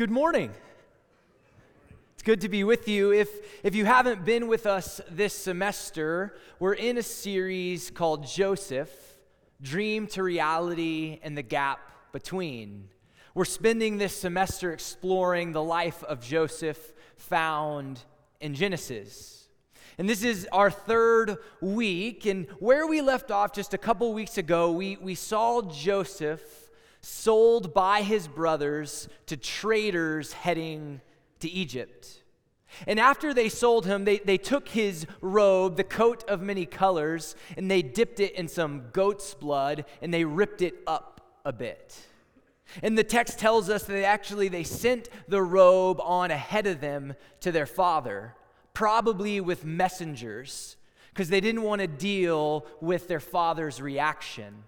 Good morning. It's good to be with you. If, if you haven't been with us this semester, we're in a series called Joseph Dream to Reality and the Gap Between. We're spending this semester exploring the life of Joseph found in Genesis. And this is our third week. And where we left off just a couple weeks ago, we, we saw Joseph sold by his brothers to traders heading to Egypt. And after they sold him, they, they took his robe, the coat of many colors, and they dipped it in some goat's blood and they ripped it up a bit. And the text tells us that actually they sent the robe on ahead of them to their father, probably with messengers, because they didn't want to deal with their father's reaction.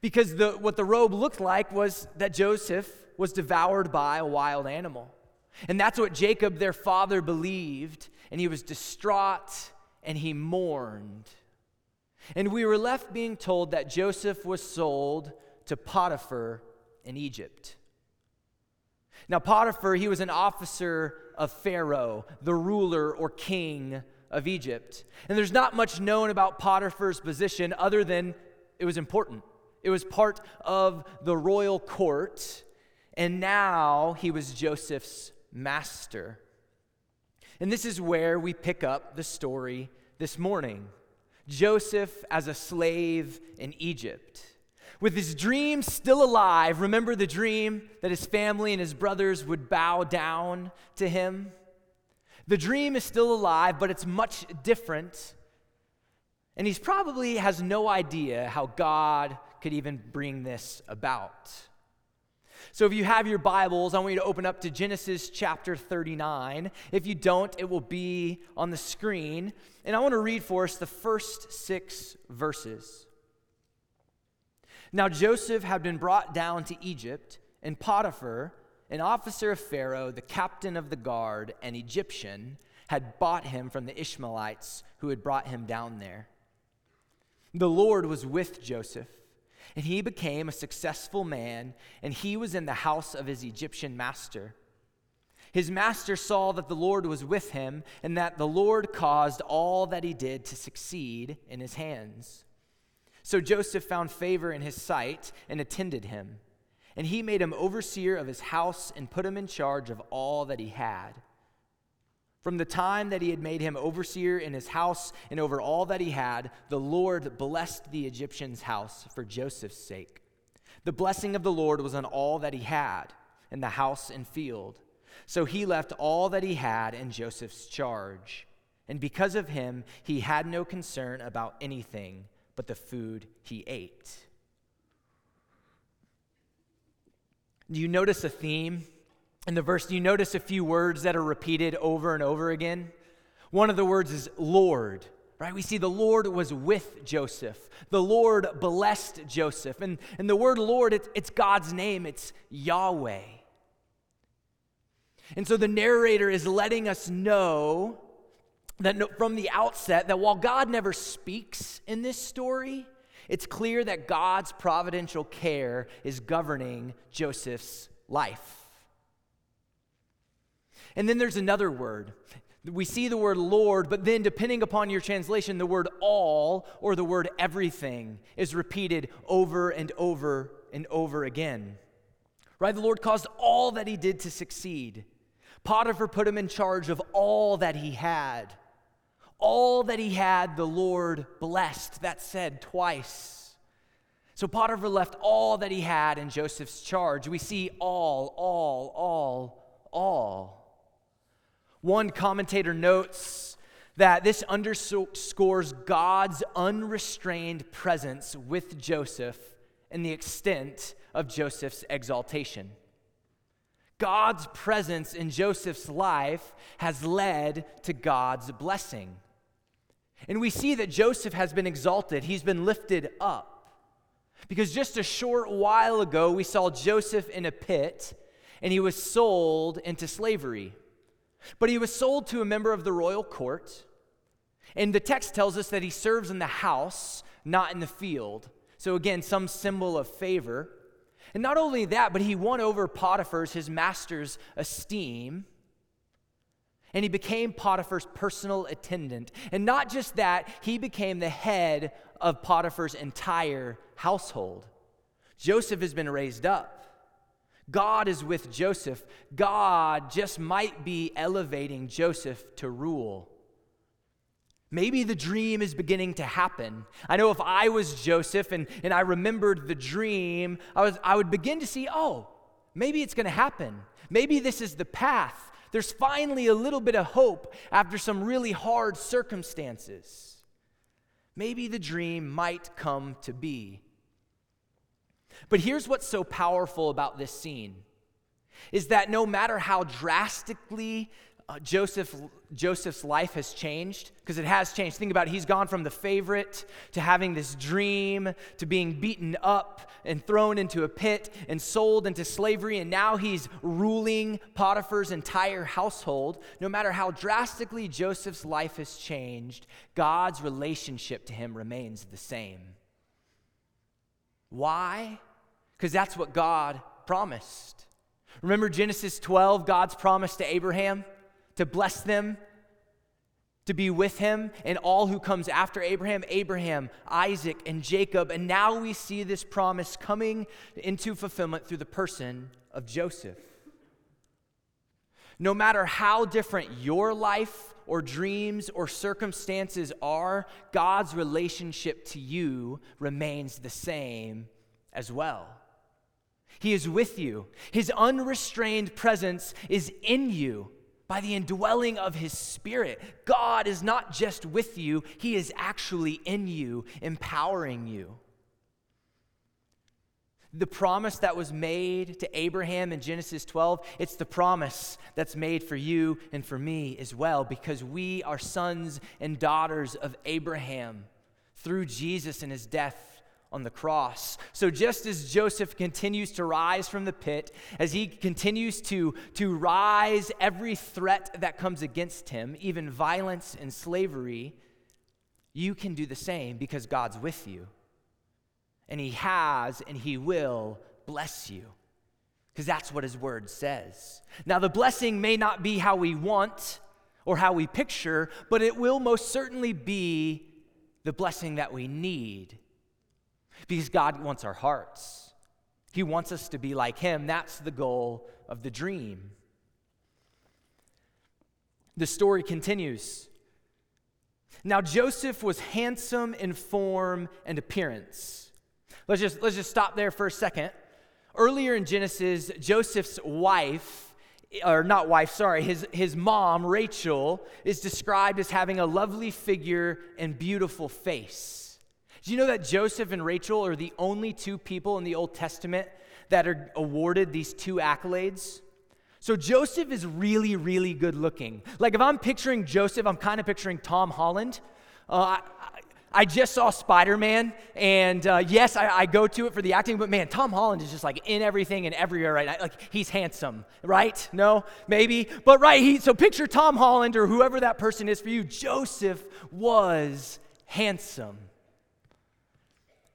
Because the, what the robe looked like was that Joseph was devoured by a wild animal. And that's what Jacob, their father, believed. And he was distraught and he mourned. And we were left being told that Joseph was sold to Potiphar in Egypt. Now, Potiphar, he was an officer of Pharaoh, the ruler or king of Egypt. And there's not much known about Potiphar's position other than it was important. It was part of the royal court, and now he was Joseph's master. And this is where we pick up the story this morning Joseph as a slave in Egypt. With his dream still alive, remember the dream that his family and his brothers would bow down to him? The dream is still alive, but it's much different. And he's probably has no idea how God could even bring this about. So, if you have your Bibles, I want you to open up to Genesis chapter 39. If you don't, it will be on the screen. And I want to read for us the first six verses. Now, Joseph had been brought down to Egypt, and Potiphar, an officer of Pharaoh, the captain of the guard, an Egyptian, had bought him from the Ishmaelites who had brought him down there. The Lord was with Joseph and he became a successful man, and he was in the house of his Egyptian master. His master saw that the Lord was with him, and that the Lord caused all that he did to succeed in his hands. So Joseph found favor in his sight and attended him. And he made him overseer of his house and put him in charge of all that he had. From the time that he had made him overseer in his house and over all that he had, the Lord blessed the Egyptian's house for Joseph's sake. The blessing of the Lord was on all that he had, in the house and field. So he left all that he had in Joseph's charge. And because of him, he had no concern about anything but the food he ate. Do you notice a theme in the verse, do you notice a few words that are repeated over and over again? One of the words is Lord, right? We see the Lord was with Joseph. The Lord blessed Joseph. And, and the word Lord, it's, it's God's name, it's Yahweh. And so the narrator is letting us know that from the outset that while God never speaks in this story, it's clear that God's providential care is governing Joseph's life. And then there's another word. We see the word Lord, but then depending upon your translation, the word all or the word everything is repeated over and over and over again. Right? The Lord caused all that he did to succeed. Potiphar put him in charge of all that he had. All that he had, the Lord blessed. That said twice. So Potiphar left all that he had in Joseph's charge. We see all, all, all, all. One commentator notes that this underscores God's unrestrained presence with Joseph and the extent of Joseph's exaltation. God's presence in Joseph's life has led to God's blessing. And we see that Joseph has been exalted, he's been lifted up. Because just a short while ago, we saw Joseph in a pit and he was sold into slavery. But he was sold to a member of the royal court. And the text tells us that he serves in the house, not in the field. So, again, some symbol of favor. And not only that, but he won over Potiphar's, his master's esteem. And he became Potiphar's personal attendant. And not just that, he became the head of Potiphar's entire household. Joseph has been raised up. God is with Joseph. God just might be elevating Joseph to rule. Maybe the dream is beginning to happen. I know if I was Joseph and, and I remembered the dream, I, was, I would begin to see, oh, maybe it's going to happen. Maybe this is the path. There's finally a little bit of hope after some really hard circumstances. Maybe the dream might come to be. But here's what's so powerful about this scene is that no matter how drastically uh, Joseph, Joseph's life has changed because it has changed. Think about it. He's gone from the favorite to having this dream to being beaten up and thrown into a pit and sold into slavery. And now he's ruling Potiphar's entire household. No matter how drastically Joseph's life has changed, God's relationship to him remains the same. Why? Because that's what God promised. Remember Genesis 12, God's promise to Abraham? to bless them, to be with him, and all who comes after Abraham, Abraham, Isaac, and Jacob. And now we see this promise coming into fulfillment through the person of Joseph. No matter how different your life or dreams or circumstances are, God's relationship to you remains the same as well. He is with you. His unrestrained presence is in you by the indwelling of his spirit. God is not just with you, he is actually in you, empowering you. The promise that was made to Abraham in Genesis 12, it's the promise that's made for you and for me as well, because we are sons and daughters of Abraham through Jesus and his death on the cross. So, just as Joseph continues to rise from the pit, as he continues to, to rise every threat that comes against him, even violence and slavery, you can do the same because God's with you. And he has and he will bless you because that's what his word says. Now, the blessing may not be how we want or how we picture, but it will most certainly be the blessing that we need because God wants our hearts. He wants us to be like Him. That's the goal of the dream. The story continues. Now, Joseph was handsome in form and appearance. Let's just, let's just stop there for a second. Earlier in Genesis, Joseph's wife, or not wife, sorry, his, his mom, Rachel, is described as having a lovely figure and beautiful face. Do you know that Joseph and Rachel are the only two people in the Old Testament that are awarded these two accolades? So Joseph is really, really good looking. Like if I'm picturing Joseph, I'm kind of picturing Tom Holland. Uh, I, I, just saw Spider Man, and uh, yes, I, I, go to it for the acting, but man, Tom Holland is just like in everything and everywhere, right? Like he's handsome, right? No, maybe, but right. He, so picture Tom Holland or whoever that person is for you. Joseph was handsome.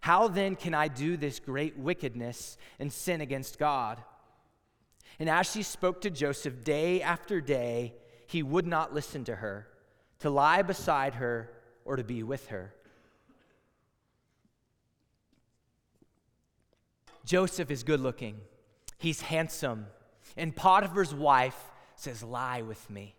How then can I do this great wickedness and sin against God? And as she spoke to Joseph day after day, he would not listen to her, to lie beside her or to be with her. Joseph is good looking, he's handsome, and Potiphar's wife says, Lie with me.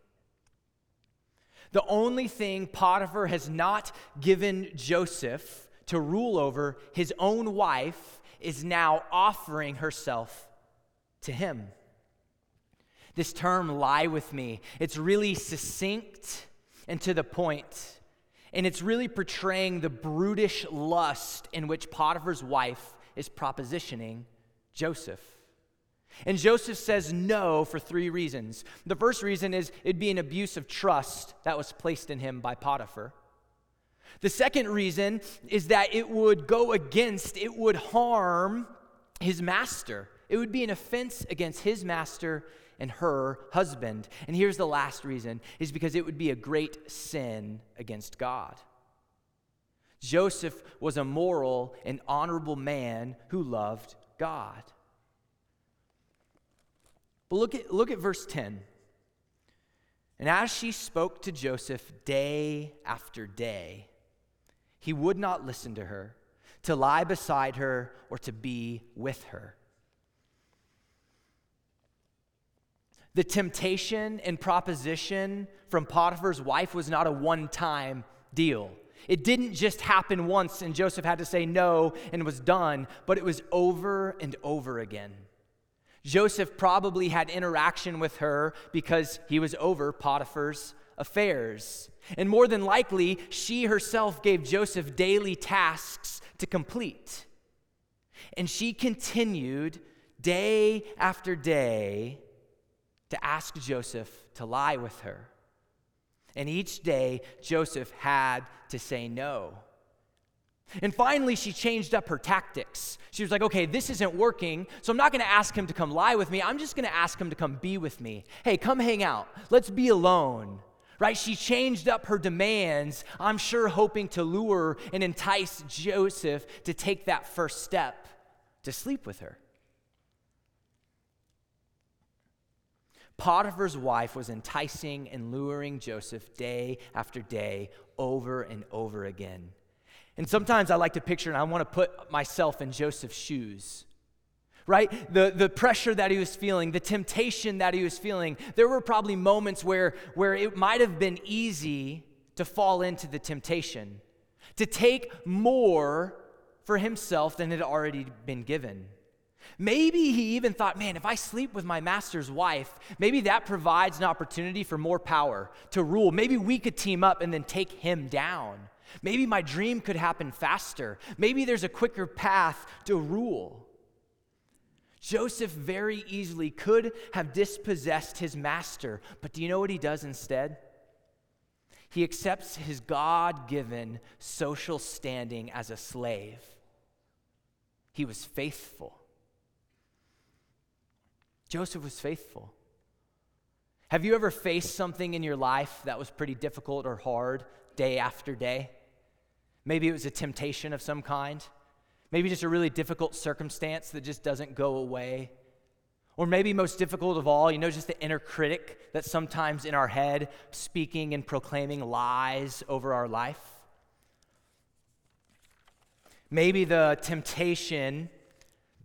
The only thing Potiphar has not given Joseph to rule over, his own wife is now offering herself to him. This term, lie with me, it's really succinct and to the point. And it's really portraying the brutish lust in which Potiphar's wife is propositioning Joseph. And Joseph says no for three reasons. The first reason is it'd be an abuse of trust that was placed in him by Potiphar. The second reason is that it would go against, it would harm his master. It would be an offense against his master and her husband. And here's the last reason is because it would be a great sin against God. Joseph was a moral and honorable man who loved God. But look at, look at verse 10. And as she spoke to Joseph day after day, he would not listen to her, to lie beside her, or to be with her. The temptation and proposition from Potiphar's wife was not a one time deal. It didn't just happen once and Joseph had to say no and was done, but it was over and over again. Joseph probably had interaction with her because he was over Potiphar's affairs. And more than likely, she herself gave Joseph daily tasks to complete. And she continued day after day to ask Joseph to lie with her. And each day, Joseph had to say no. And finally, she changed up her tactics. She was like, okay, this isn't working, so I'm not gonna ask him to come lie with me. I'm just gonna ask him to come be with me. Hey, come hang out. Let's be alone. Right? She changed up her demands, I'm sure hoping to lure and entice Joseph to take that first step to sleep with her. Potiphar's wife was enticing and luring Joseph day after day, over and over again. And sometimes I like to picture and I want to put myself in Joseph's shoes. Right? The, the pressure that he was feeling, the temptation that he was feeling. There were probably moments where, where it might have been easy to fall into the temptation, to take more for himself than had already been given. Maybe he even thought, man, if I sleep with my master's wife, maybe that provides an opportunity for more power to rule. Maybe we could team up and then take him down. Maybe my dream could happen faster. Maybe there's a quicker path to rule. Joseph very easily could have dispossessed his master, but do you know what he does instead? He accepts his God given social standing as a slave. He was faithful. Joseph was faithful. Have you ever faced something in your life that was pretty difficult or hard day after day? Maybe it was a temptation of some kind. Maybe just a really difficult circumstance that just doesn't go away. Or maybe most difficult of all, you know, just the inner critic that's sometimes in our head speaking and proclaiming lies over our life. Maybe the temptation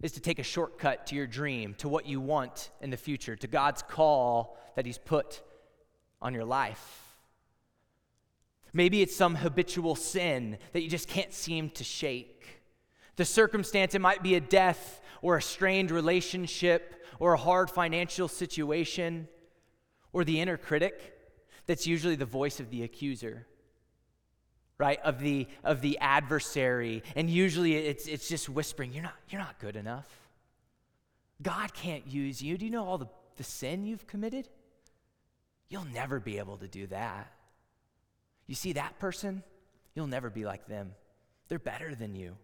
is to take a shortcut to your dream, to what you want in the future, to God's call that He's put on your life. Maybe it's some habitual sin that you just can't seem to shake. The circumstance, it might be a death or a strained relationship or a hard financial situation or the inner critic that's usually the voice of the accuser right? Of the of the adversary. And usually it's it's just whispering you're not you're not good enough. God can't use you. Do you know all the, the sin you've committed? You'll never be able to do that. You see that person? You'll never be like them. They're better than you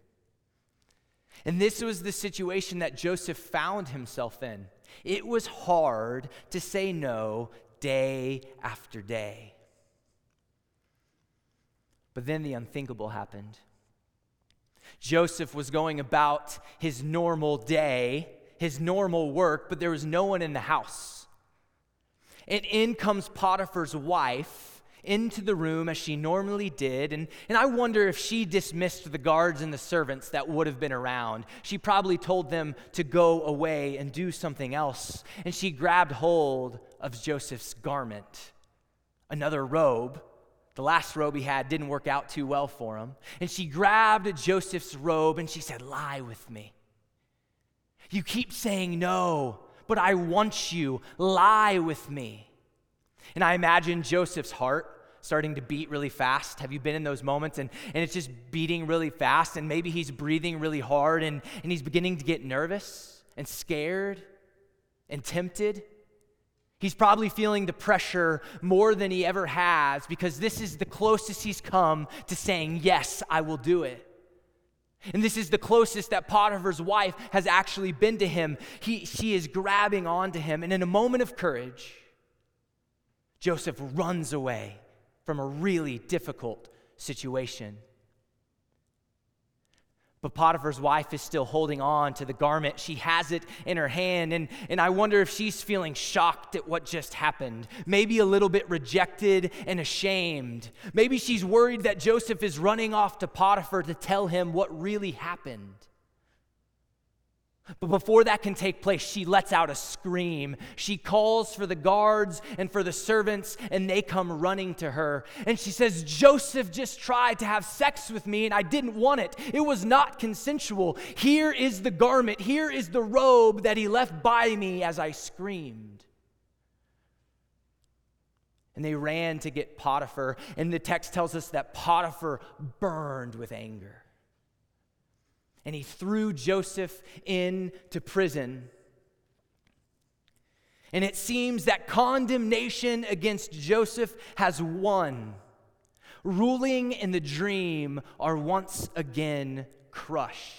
and this was the situation that joseph found himself in it was hard to say no day after day but then the unthinkable happened. Joseph was going about his normal day, his normal work, but there was no one in the house. And in comes Potiphar's wife into the room as she normally did. And, and I wonder if she dismissed the guards and the servants that would have been around. She probably told them to go away and do something else. And she grabbed hold of Joseph's garment, another robe the last robe he had didn't work out too well for him. And she grabbed Joseph's robe and she said, Lie with me. You keep saying no, but I want you. Lie with me. And I imagine Joseph's heart starting to beat really fast. Have you been in those moments? And, and it's just beating really fast, and maybe he's breathing really hard and, and he's beginning to get nervous. and scared and tempted. He's probably feeling the pressure more than he ever has because this is the closest he's come to saying, Yes, I will do it. And this is the closest that Potiphar's wife has actually been to him. He, she is grabbing onto him. And in a moment of courage, Joseph runs away from a really difficult situation. But Potiphar's wife is still holding on to the garment. She has it in her hand. And, and I wonder if she's feeling shocked at what just happened. Maybe a little bit rejected and ashamed. Maybe she's worried that Joseph is running off to Potiphar to tell him what really happened. But before that can take place, she lets out a scream. She calls for the guards and for the servants, and they come running to her. And she says, Joseph just tried to have sex with me, and I didn't want it. It was not consensual. Here is the garment, here is the robe that he left by me as I screamed. And they ran to get Potiphar, and the text tells us that Potiphar burned with anger and he threw Joseph into prison. And it seems that condemnation against Joseph has won. Ruling in the dream are once again crushed.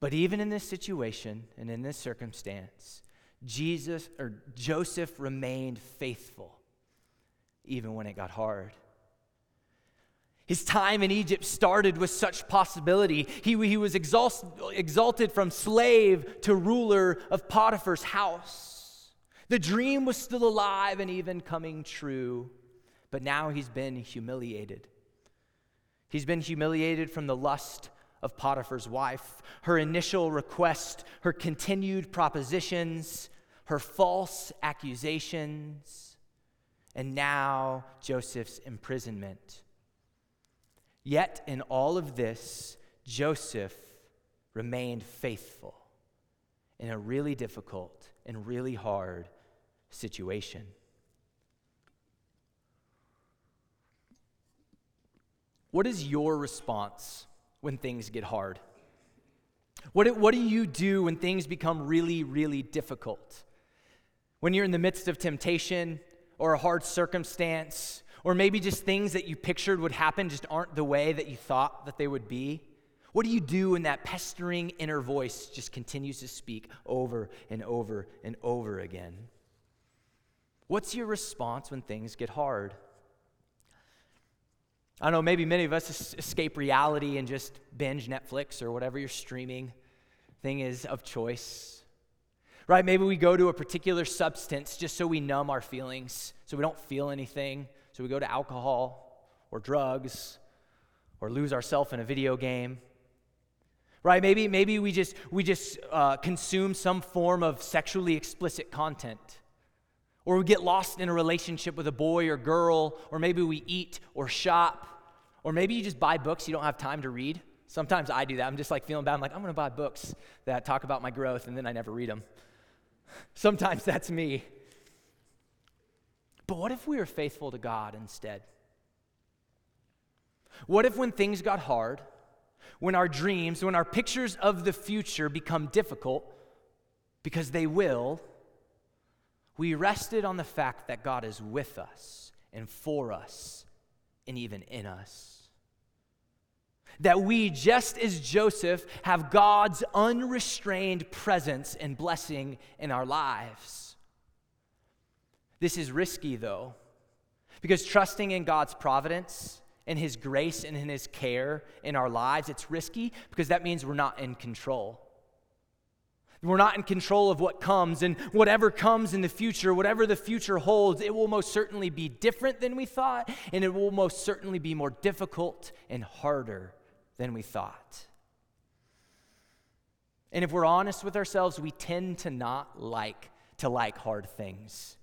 But even in this situation and in this circumstance, Jesus or Joseph remained faithful even when it got hard. His time in Egypt started with such possibility. He, he was exalted from slave to ruler of Potiphar's house. The dream was still alive and even coming true, but now he's been humiliated. He's been humiliated from the lust of Potiphar's wife, her initial request, her continued propositions, her false accusations, and now Joseph's imprisonment. Yet, in all of this, Joseph remained faithful in a really difficult and really hard situation. What is your response when things get hard? What, what do you do when things become really, really difficult? When you're in the midst of temptation or a hard circumstance or maybe just things that you pictured would happen just aren't the way that you thought that they would be? What do you do when that pestering inner voice just continues to speak over and over and over again? What's your response when things get hard? I don't know, maybe many of us escape reality and just binge Netflix or whatever your streaming thing is of choice. Right? Maybe we go to a particular substance just so we numb our feelings, so we don't feel anything. So we go to alcohol or drugs or lose ourselves in a video game. Right? Maybe, maybe we just, we just uh, consume some form of sexually explicit content. Or we get lost in a relationship with a boy or girl, or maybe we eat or shop, or maybe you just buy books you don't have time to read. Sometimes I do that. I'm just like feeling bad. I'm like, I'm going to buy books that talk about my growth, and then I never read them. Sometimes that's me. But what if we were faithful to God instead? What if, when things got hard, when our dreams, when our pictures of the future become difficult, because they will, we rested on the fact that God is with us and for us and even in us? That we, just as Joseph, have God's unrestrained presence and blessing in our lives. This is risky, though, because trusting in God's providence and His grace and in His care in our lives, it's risky because that means we're not in control. We're not in control of what comes, and whatever comes in the future, whatever the future holds, it will most certainly be different than we thought, and it will most certainly be more difficult and harder than we thought. And if we're honest with ourselves, we tend to not like to like hard things.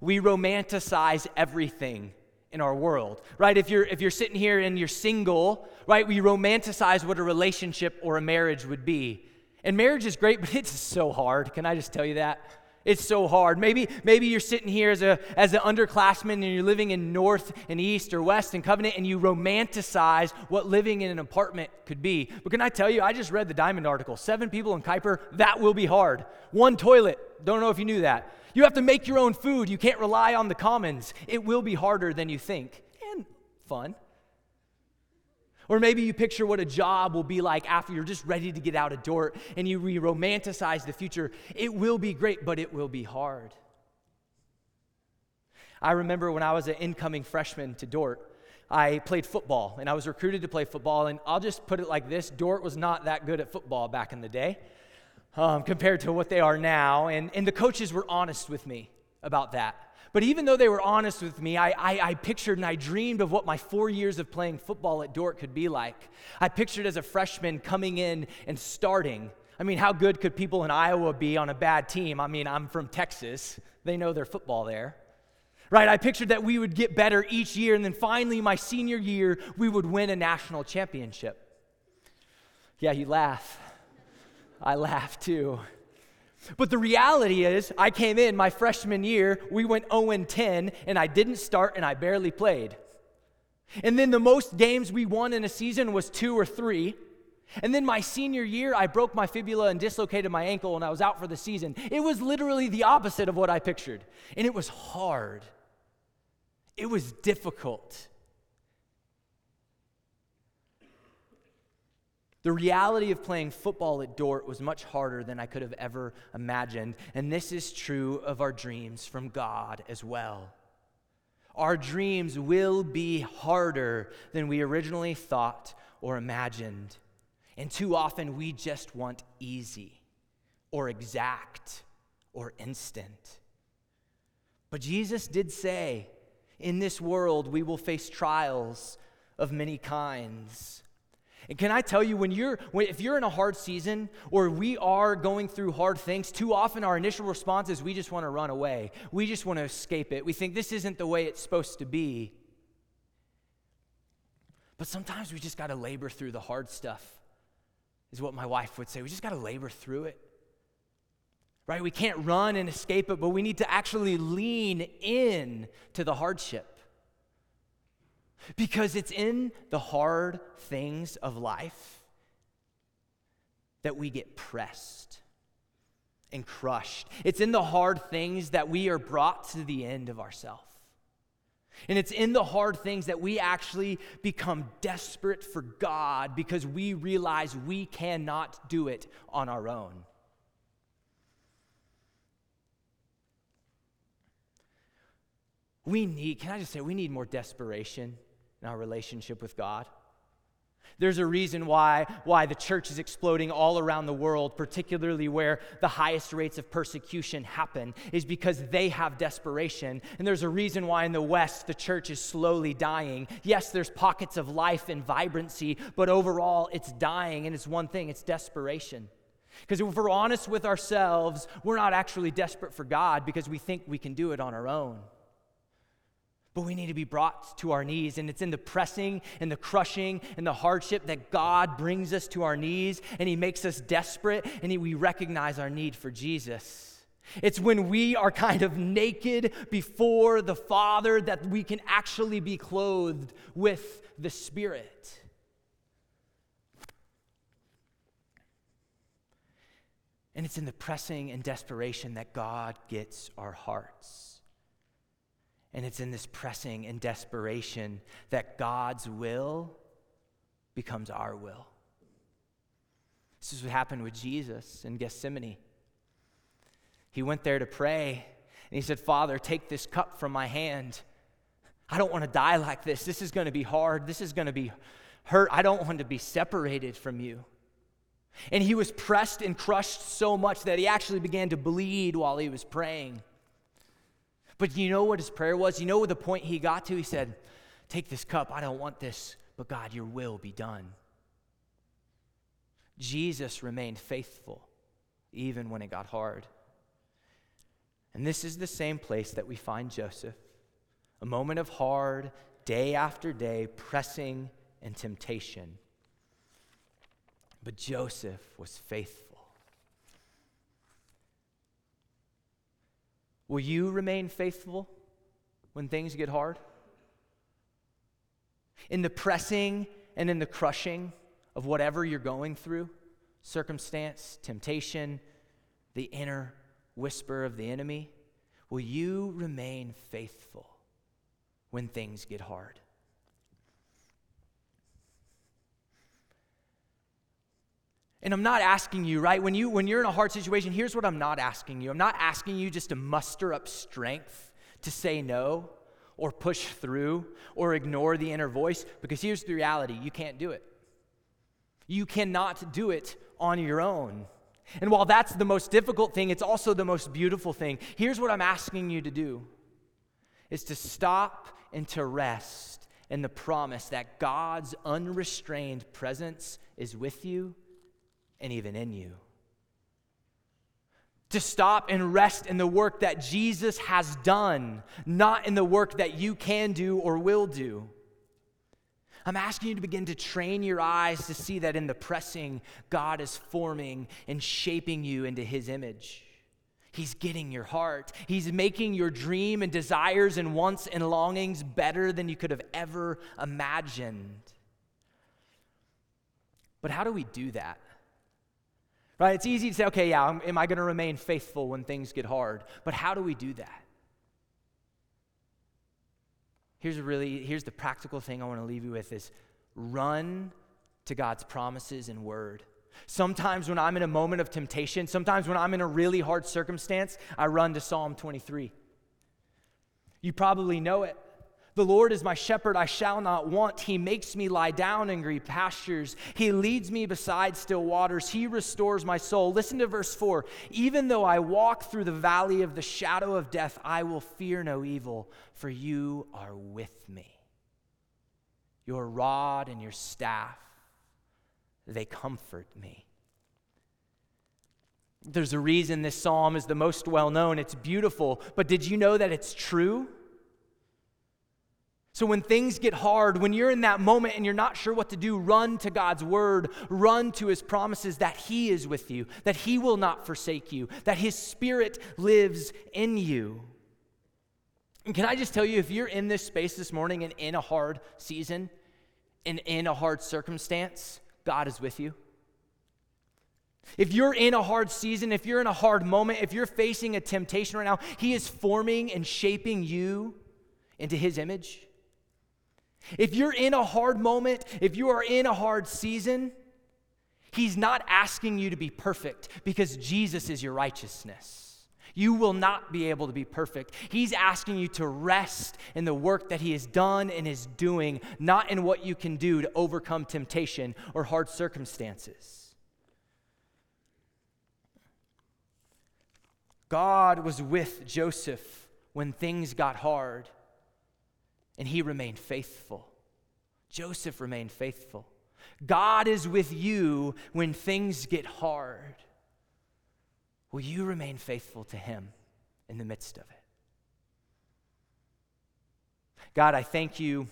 We romanticize everything in our world, right? If you're, if you're sitting here and you're single, right, we romanticize what a relationship or a marriage would be. And marriage is great, but it's so hard. Can I just tell you that? It's so hard. Maybe, maybe you're sitting here as, a, as an underclassman and you're living in North and East or West and Covenant and you romanticize what living in an apartment could be. But can I tell you, I just read the Diamond article. Seven people in Kuyper, that will be hard. One toilet. Don't know if you knew that. You have to make your own food. You can't rely on the commons. It will be harder than you think. And fun. Or maybe you picture what a job will be like after you're just ready to get out of Dordt and you re romanticize the future. It will be great, but it will be hard. I remember when I was an incoming freshman to Dordt, I played football and I was recruited to play football. And I'll just put it like this Dordt was not that good at football back in the day um, compared to what they are now. And, and the coaches were honest with me about that. But even though they were honest with me, I, I, I, pictured and I dreamed of what my four years of playing football at Dordt could be like. I pictured as a freshman coming in and starting. I mean, how good could people in Iowa be on a bad team? I mean, I'm from Texas, they know their football there. Right? I pictured that we would get better each year, and then finally, my senior year, we would win a national championship. Yeah, you laugh. I laugh too. But the reality is, I came in my freshman year, we went 0 10, and I didn't start and I barely played. And then the most games we won in a season was two or three. And then my senior year, I broke my fibula and dislocated my ankle, and I was out for the season. It was literally the opposite of what I pictured. And it was hard, it was difficult. The reality of playing football at Dordt was much harder than I could have ever imagined. And this is true of our dreams from God as well. Our dreams will be harder than we originally thought or imagined. And too often we just want easy or exact or instant. But Jesus did say, in this world we will face trials of many kinds. And can I tell you, when you're, when, if you're in a hard season or we are going through hard things, too often our initial response is we just want to run away. We just want to escape it. We think this isn't the way it's supposed to be. But sometimes we just got to labor through the hard stuff, is what my wife would say. We just got to labor through it. Right? We can't run and escape it, but we need to actually lean in to the hardship. Because it's in the hard things of life that we get pressed and crushed. It's in the hard things that we are brought to the end of ourselves. And it's in the hard things that we actually become desperate for God because we realize we cannot do it on our own. We need, can I just say, we need more desperation in our relationship with God. There's a reason why, why the church is exploding all around the world, particularly where the highest rates of persecution happen, is because they have desperation. And there's a reason why in the West the church is slowly dying. Yes, there's pockets of life and vibrancy, but overall it's dying. And it's one thing it's desperation. Because if we're honest with ourselves, we're not actually desperate for God because we think we can do it on our own. But we need to be brought to our knees. And it's in the pressing and the crushing and the hardship that God brings us to our knees and He makes us desperate and he, we recognize our need for Jesus. It's when we are kind of naked before the Father that we can actually be clothed with the Spirit. And it's in the pressing and desperation that God gets our hearts. And it's in this pressing and desperation that God's will becomes our will. This is what happened with Jesus in Gethsemane. He went there to pray, and he said, Father, take this cup from my hand. I don't want to die like this. This is going to be hard. This is going to be hurt. I don't want to be separated from you. And he was pressed and crushed so much that he actually began to bleed while he was praying. But you know what his prayer was? You know what the point he got to? He said, Take this cup. I don't want this, but God, your will be done. Jesus remained faithful even when it got hard. And this is the same place that we find Joseph a moment of hard, day after day, pressing and temptation. But Joseph was faithful. Will you remain faithful when things get hard? In the pressing and in the crushing of whatever you're going through, circumstance, temptation, the inner whisper of the enemy, will you remain faithful when things get hard? And I'm not asking you, right? When you when you're in a hard situation, here's what I'm not asking you. I'm not asking you just to muster up strength to say no or push through or ignore the inner voice because here's the reality, you can't do it. You cannot do it on your own. And while that's the most difficult thing, it's also the most beautiful thing. Here's what I'm asking you to do is to stop and to rest in the promise that God's unrestrained presence is with you and even in you. To stop and rest in the work that Jesus has done, not in the work that you can do or will do. I'm asking you to begin to train your eyes to see that in the pressing, God is forming and shaping you into His image. He's getting your heart. He's making your dream and desires and wants and longings better than you could have ever imagined. But how do we do that? Right? It's easy to say, okay, yeah, am I going to remain faithful when things get hard? But how do we do that? Here's really here's the practical thing I want to leave you with is run to God's promises and word. Sometimes when I'm in a moment of temptation, sometimes when I'm in a really hard circumstance, I run to Psalm 23. You probably know it. The Lord is my shepherd, I shall not want. He makes me lie down in green pastures. He leads me beside still waters. He restores my soul. Listen to verse 4. Even though I walk through the valley of the shadow of death, I will fear no evil, for you are with me. Your rod and your staff, they comfort me. There's a reason this psalm is the most well known. It's beautiful, but did you know that it's true? So, when things get hard, when you're in that moment and you're not sure what to do, run to God's word, run to his promises that he is with you, that he will not forsake you, that his spirit lives in you. And can I just tell you, if you're in this space this morning and in a hard season and in a hard circumstance, God is with you. If you're in a hard season, if you're in a hard moment, if you're facing a temptation right now, He is forming and shaping you into His image. If you're in a hard moment, if you are in a hard season, He's not asking you to be perfect because Jesus is your righteousness. You will not be able to be perfect. He's asking you to rest in the work that He has done and is doing, not in what you can do to overcome temptation or hard circumstances. God was with Joseph when things got hard and he remained faithful. Joseph remained faithful. God is with you when things get hard. Will you remain faithful to him in the midst of it? God, I thank you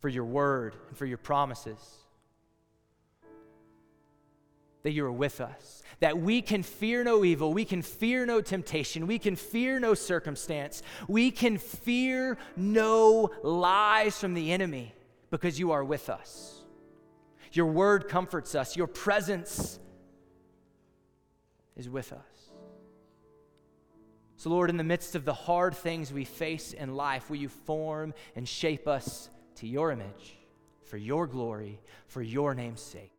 for your word and for your promises that you are with us, that we can fear no evil, we can fear no temptation, we can fear no circumstance, we can fear no lies from the enemy because you are with us. Your word comforts us, your presence is with us. So, Lord, in the midst of the hard things we face in life, will you form and shape us to your image, for your glory, for your name's sake?